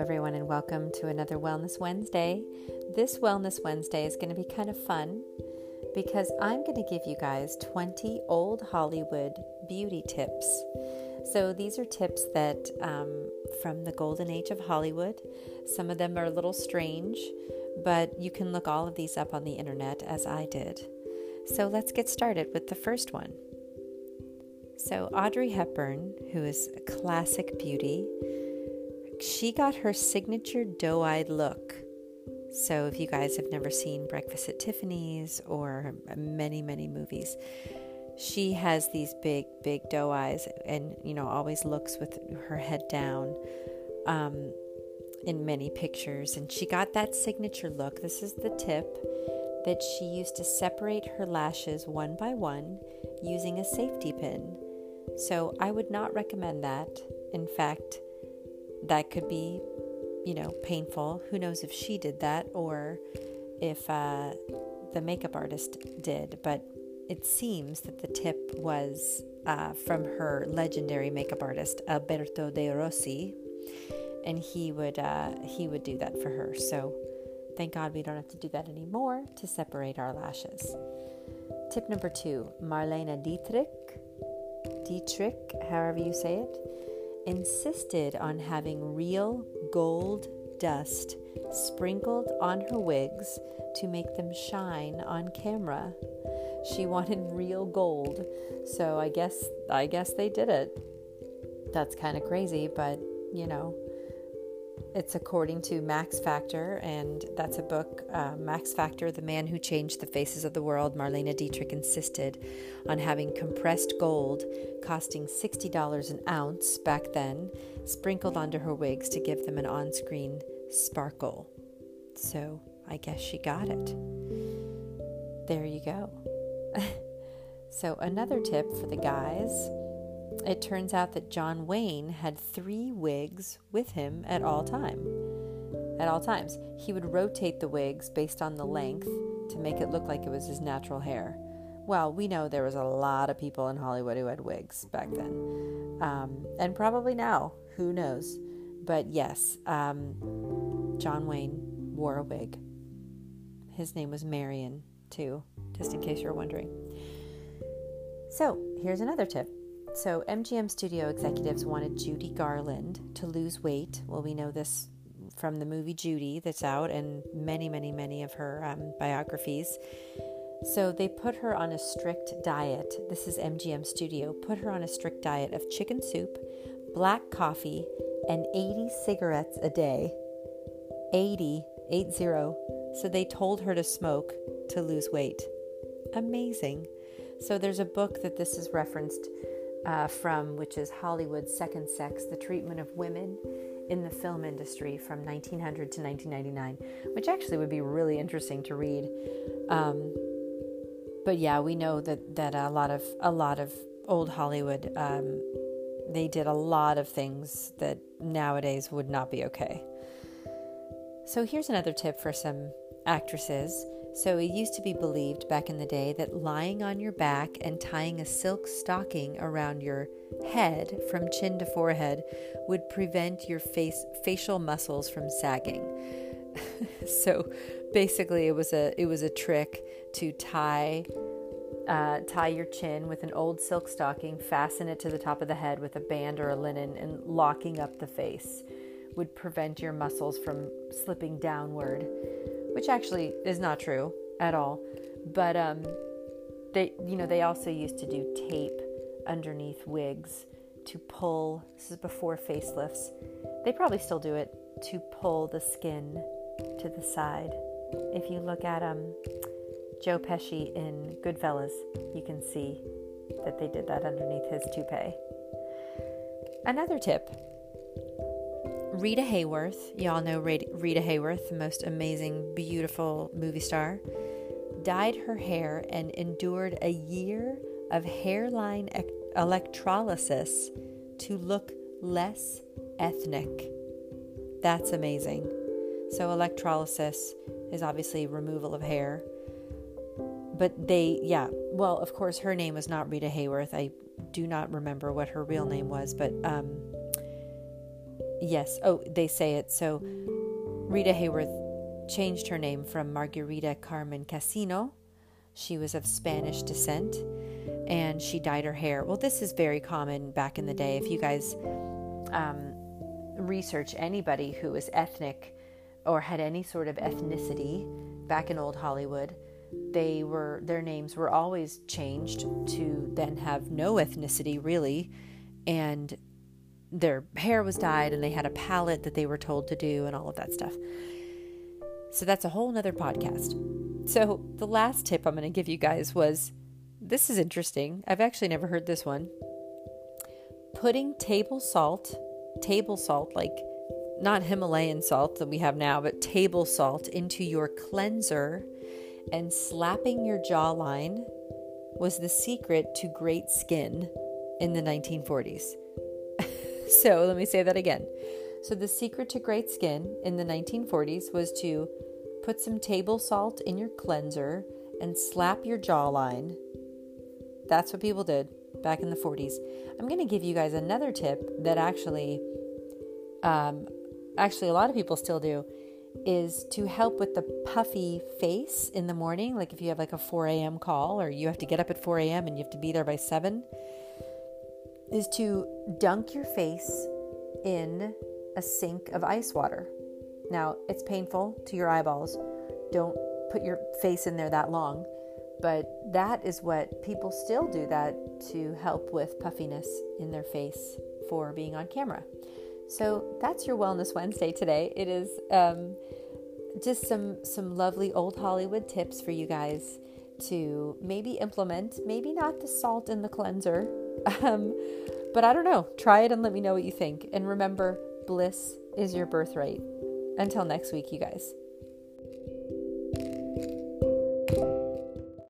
everyone, and welcome to another Wellness Wednesday. This Wellness Wednesday is going to be kind of fun because I'm going to give you guys 20 old Hollywood beauty tips. So, these are tips that um, from the golden age of Hollywood. Some of them are a little strange, but you can look all of these up on the internet as I did. So, let's get started with the first one. So, Audrey Hepburn, who is a classic beauty, she got her signature doe eyed look. So, if you guys have never seen Breakfast at Tiffany's or many, many movies, she has these big, big doe eyes and, you know, always looks with her head down um, in many pictures. And she got that signature look. This is the tip that she used to separate her lashes one by one using a safety pin. So, I would not recommend that. In fact, that could be, you know, painful. Who knows if she did that or if uh, the makeup artist did, but it seems that the tip was uh, from her legendary makeup artist Alberto De Rossi, and he would uh, he would do that for her. So thank God we don't have to do that anymore to separate our lashes. Tip number two: Marlene Dietrich, Dietrich, however you say it, insisted on having real gold dust sprinkled on her wigs to make them shine on camera. She wanted real gold. So I guess I guess they did it. That's kind of crazy, but you know, it's according to Max Factor, and that's a book, uh, Max Factor, The Man Who Changed the Faces of the World. Marlena Dietrich insisted on having compressed gold costing $60 an ounce back then, sprinkled onto her wigs to give them an on screen sparkle. So I guess she got it. There you go. so, another tip for the guys it turns out that John Wayne had three wigs with him at all time. At all times, he would rotate the wigs based on the length to make it look like it was his natural hair. Well, we know there was a lot of people in Hollywood who had wigs back then, um, and probably now. Who knows? But yes, um, John Wayne wore a wig. His name was Marion, too, just in case you're wondering. So, here's another tip so, MGM studio executives wanted Judy Garland to lose weight. Well, we know this from the movie Judy that's out and many, many, many of her um, biographies. So, they put her on a strict diet. This is MGM Studio. Put her on a strict diet of chicken soup, black coffee, and 80 cigarettes a day. 80, 80. So, they told her to smoke to lose weight. Amazing. So, there's a book that this is referenced uh, from, which is Hollywood's Second Sex The Treatment of Women in the Film Industry from 1900 to 1999, which actually would be really interesting to read. Um, but yeah, we know that, that a lot of a lot of old Hollywood um, they did a lot of things that nowadays would not be okay. So here's another tip for some actresses. So it used to be believed back in the day that lying on your back and tying a silk stocking around your head from chin to forehead would prevent your face facial muscles from sagging. so basically it was a it was a trick to tie uh, tie your chin with an old silk stocking, fasten it to the top of the head with a band or a linen, and locking up the face would prevent your muscles from slipping downward which actually is not true at all. But um, they, you know, they also used to do tape underneath wigs to pull. This is before facelifts. They probably still do it to pull the skin to the side. If you look at um, Joe Pesci in Goodfellas, you can see that they did that underneath his toupee. Another tip Rita Hayworth, y'all know Rita Hayworth, the most amazing, beautiful movie star, dyed her hair and endured a year of hairline electrolysis to look less ethnic. That's amazing. So, electrolysis is obviously removal of hair. But they, yeah, well, of course, her name was not Rita Hayworth. I do not remember what her real name was, but um, yes, oh, they say it. So Rita Hayworth changed her name from Margarita Carmen Cansino. She was of Spanish descent and she dyed her hair. Well, this is very common back in the day. If you guys um, research anybody who was ethnic or had any sort of ethnicity back in old Hollywood, they were their names were always changed to then have no ethnicity really and their hair was dyed and they had a palette that they were told to do and all of that stuff. So that's a whole nother podcast. So the last tip I'm going to give you guys was this is interesting. I've actually never heard this one. Putting table salt, table salt, like not Himalayan salt that we have now, but table salt into your cleanser and slapping your jawline was the secret to great skin in the 1940s. so let me say that again. So, the secret to great skin in the 1940s was to put some table salt in your cleanser and slap your jawline. That's what people did back in the 40s. I'm going to give you guys another tip that actually, um, actually, a lot of people still do is to help with the puffy face in the morning. Like if you have like a 4 a.m. call or you have to get up at 4 a.m. and you have to be there by 7, is to dunk your face in a sink of ice water. Now, it's painful to your eyeballs. Don't put your face in there that long. But that is what people still do that to help with puffiness in their face for being on camera. So that's your Wellness Wednesday today. It is um, just some some lovely old Hollywood tips for you guys to maybe implement. Maybe not the salt in the cleanser, um, but I don't know. Try it and let me know what you think. And remember, bliss is your birthright. Until next week, you guys.